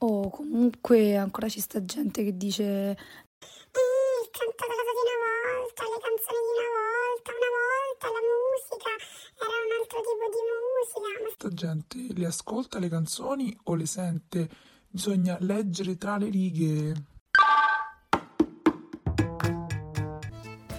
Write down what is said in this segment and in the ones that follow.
O comunque ancora ci sta gente che dice il canto della di una volta, le canzoni di una volta, una volta la musica era un altro tipo di musica. Questa gente le ascolta le canzoni o le sente? Bisogna leggere tra le righe.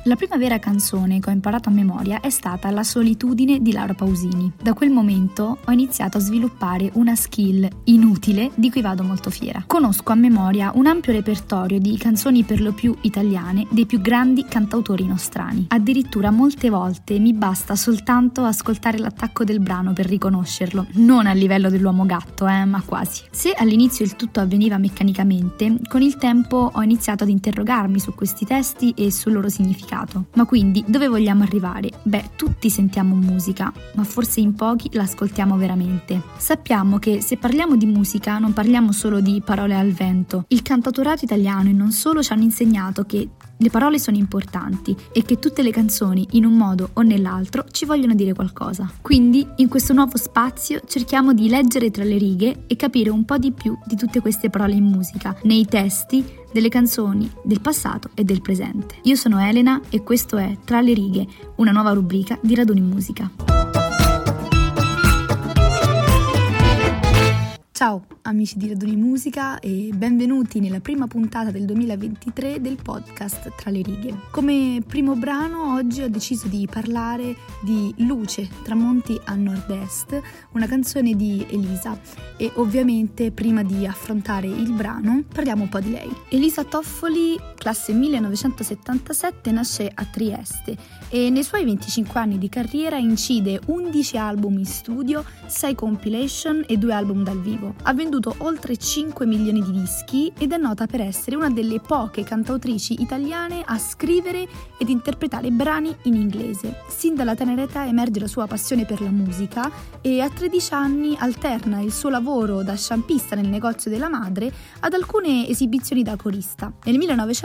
La prima vera canzone che ho imparato a memoria è stata La solitudine di Laura Pausini. Da quel momento ho iniziato a sviluppare una skill inutile di cui vado molto fiera. Conosco a memoria un ampio repertorio di canzoni per lo più italiane dei più grandi cantautori nostrani. Addirittura molte volte mi basta soltanto ascoltare l'attacco del brano per riconoscerlo, non a livello dell'uomo gatto, eh, ma quasi. Se all'inizio il tutto avveniva meccanicamente, con il tempo ho iniziato ad interrogarmi su questi testi e sul loro significato significato. Ma quindi dove vogliamo arrivare? Beh, tutti sentiamo musica, ma forse in pochi l'ascoltiamo veramente. Sappiamo che se parliamo di musica non parliamo solo di parole al vento. Il cantautorato italiano e non solo ci hanno insegnato che le parole sono importanti e che tutte le canzoni, in un modo o nell'altro, ci vogliono dire qualcosa. Quindi, in questo nuovo spazio, cerchiamo di leggere tra le righe e capire un po' di più di tutte queste parole in musica, nei testi, delle canzoni del passato e del presente. Io sono Elena e questo è Tra le righe, una nuova rubrica di Raduni Musica. Ciao amici di Raduni Musica e benvenuti nella prima puntata del 2023 del podcast Tra le righe. Come primo brano oggi ho deciso di parlare di Luce, tramonti a nord-est, una canzone di Elisa e ovviamente prima di affrontare il brano parliamo un po' di lei. Elisa Toffoli, classe 1977, nasce a Trieste e nei suoi 25 anni di carriera incide 11 album in studio, 6 compilation e 2 album dal vivo. Ha venduto oltre 5 milioni di dischi ed è nota per essere una delle poche cantautrici italiane a scrivere ed interpretare brani in inglese. Sin dalla tenera età emerge la sua passione per la musica e a 13 anni alterna il suo lavoro da sciampista nel negozio della madre ad alcune esibizioni da corista. Nel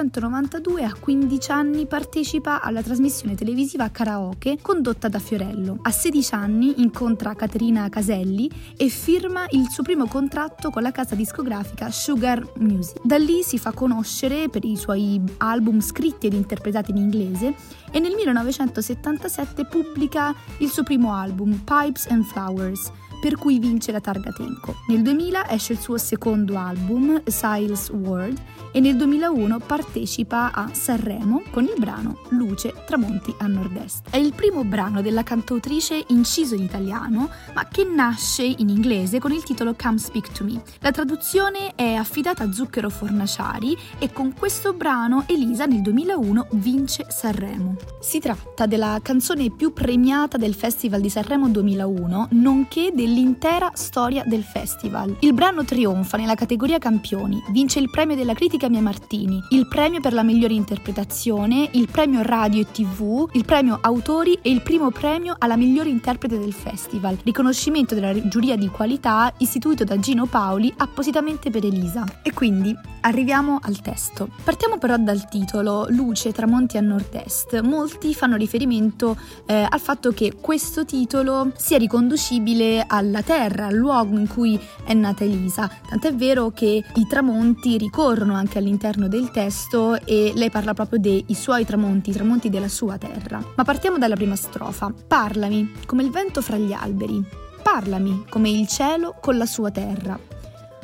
1992 a 15 anni partecipa alla trasmissione televisiva Karaoke condotta da Fiorello. A 16 anni incontra Caterina Caselli e firma il suo primo contratto con la casa discografica Sugar Music. Da lì si fa conoscere per i suoi album scritti ed interpretati in inglese e nel 1977 pubblica il suo primo album, Pipes and Flowers, per cui vince la targa Tenco. Nel 2000 esce il suo secondo album, Siles World, e nel 2001 partecipa a Sanremo con il brano Luce tramonti a nord-est. È il primo brano della cantautrice inciso in italiano, ma che nasce in inglese con il titolo Come Speak to Me. La traduzione è affidata a Zucchero Fornaciari e con questo brano Elisa nel 2001 vince Sanremo. Si tratta della canzone più premiata del Festival di Sanremo 2001, nonché dell'intera storia del festival. Il brano trionfa nella categoria campioni, vince il premio della critica Mia Martini, il premio per la migliore interpretazione, il premio radio e tv, il premio autori e il primo premio alla migliore interprete del festival, riconoscimento della giuria di qualità istituito da Gino Paoli appositamente per Elisa. E quindi arriviamo al testo. Partiamo però dal titolo Luce tramonti a nord-est. Molti fanno riferimento eh, al fatto che questo titolo sia riconducibile alla terra, al luogo in cui è nata Elisa. Tant'è vero che i tramonti ricorrono anche all'interno del testo e lei parla proprio dei suoi tramonti, i tramonti della sua terra. Ma partiamo dalla prima strofa. Parlami come il vento fra gli alberi. Parlami come il cielo con la sua terra.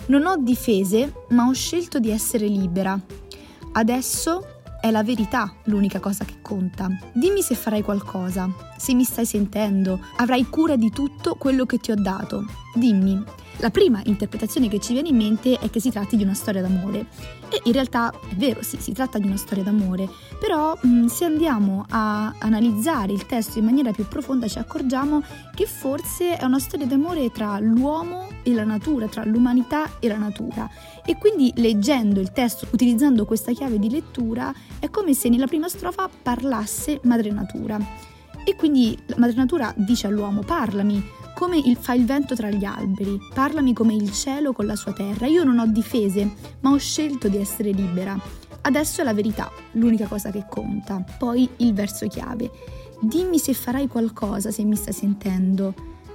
Non ho difese, ma ho scelto di essere libera. Adesso è la verità l'unica cosa che conta. Dimmi se farai qualcosa, se mi stai sentendo, avrai cura di tutto quello che ti ho dato. Dimmi. La prima interpretazione che ci viene in mente è che si tratti di una storia d'amore. E in realtà è vero, sì, si tratta di una storia d'amore, però mh, se andiamo a analizzare il testo in maniera più profonda ci accorgiamo che forse è una storia d'amore tra l'uomo e la natura, tra l'umanità e la natura. E quindi leggendo il testo, utilizzando questa chiave di lettura, è come se nella prima strofa parlasse madre natura. E quindi madre natura dice all'uomo parlami, come il, fa il vento tra gli alberi, parlami come il cielo con la sua terra. Io non ho difese, ma ho scelto di essere libera. Adesso è la verità, l'unica cosa che conta. Poi il verso chiave. Dimmi se farai qualcosa se mi stai sentendo.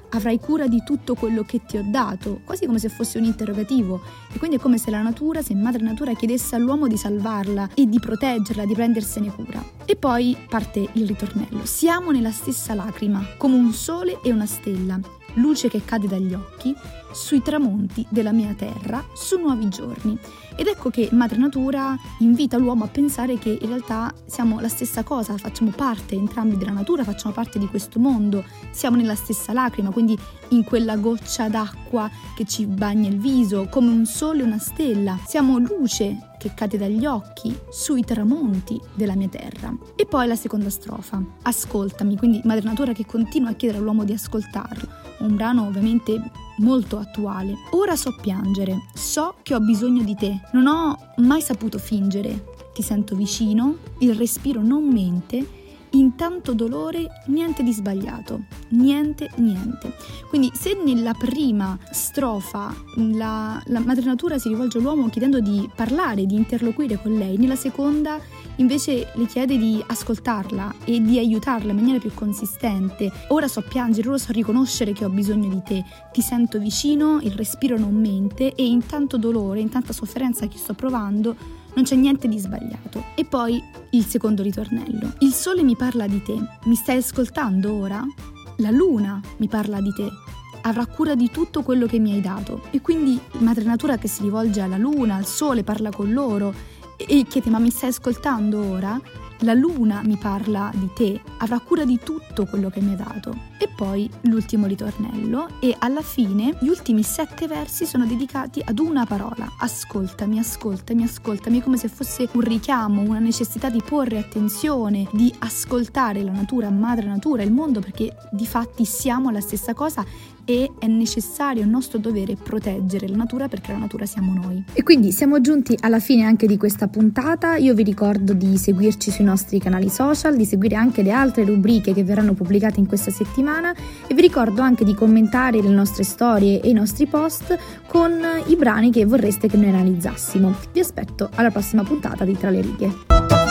Avrai cura di tutto quello che ti ho dato, quasi come se fosse un interrogativo. E quindi è come se la natura, se madre natura chiedesse all'uomo di salvarla e di proteggerla, di prendersene cura. E poi parte il ritornello. Siamo nella stessa lacrima, come un sole e una stella luce che cade dagli occhi, sui tramonti della mia terra, su nuovi giorni. Ed ecco che Madre Natura invita l'uomo a pensare che in realtà siamo la stessa cosa, facciamo parte entrambi della natura, facciamo parte di questo mondo, siamo nella stessa lacrima, quindi in quella goccia d'acqua che ci bagna il viso, come un sole e una stella. Siamo luce che cade dagli occhi sui tramonti della mia terra. E poi la seconda strofa. Ascoltami, quindi Madre Natura che continua a chiedere all'uomo di ascoltarlo. Un brano ovviamente molto attuale. Ora so piangere, so che ho bisogno di te, non ho mai saputo fingere. Ti sento vicino, il respiro non mente in tanto dolore niente di sbagliato, niente, niente. Quindi se nella prima strofa la, la madre natura si rivolge all'uomo chiedendo di parlare, di interloquire con lei, nella seconda invece le chiede di ascoltarla e di aiutarla in maniera più consistente. Ora so piangere, ora so riconoscere che ho bisogno di te, ti sento vicino, il respiro non mente e in tanto dolore, in tanta sofferenza che sto provando, non c'è niente di sbagliato. E poi il secondo ritornello. Il sole mi parla di te. Mi stai ascoltando ora? La luna mi parla di te. Avrà cura di tutto quello che mi hai dato. E quindi Madre Natura che si rivolge alla luna, al sole, parla con loro e chiede ma mi stai ascoltando ora? La luna mi parla di te, avrà cura di tutto quello che mi hai dato. E poi l'ultimo ritornello e alla fine gli ultimi sette versi sono dedicati ad una parola. Ascoltami, ascoltami, ascoltami, come se fosse un richiamo, una necessità di porre attenzione, di ascoltare la natura, madre natura, il mondo, perché di fatti siamo la stessa cosa e è necessario, è nostro dovere proteggere la natura perché la natura siamo noi. E quindi siamo giunti alla fine anche di questa puntata, io vi ricordo di seguirci sui nostri canali social, di seguire anche le altre rubriche che verranno pubblicate in questa settimana e vi ricordo anche di commentare le nostre storie e i nostri post con i brani che vorreste che noi analizzassimo. Vi aspetto alla prossima puntata di Tra le righe.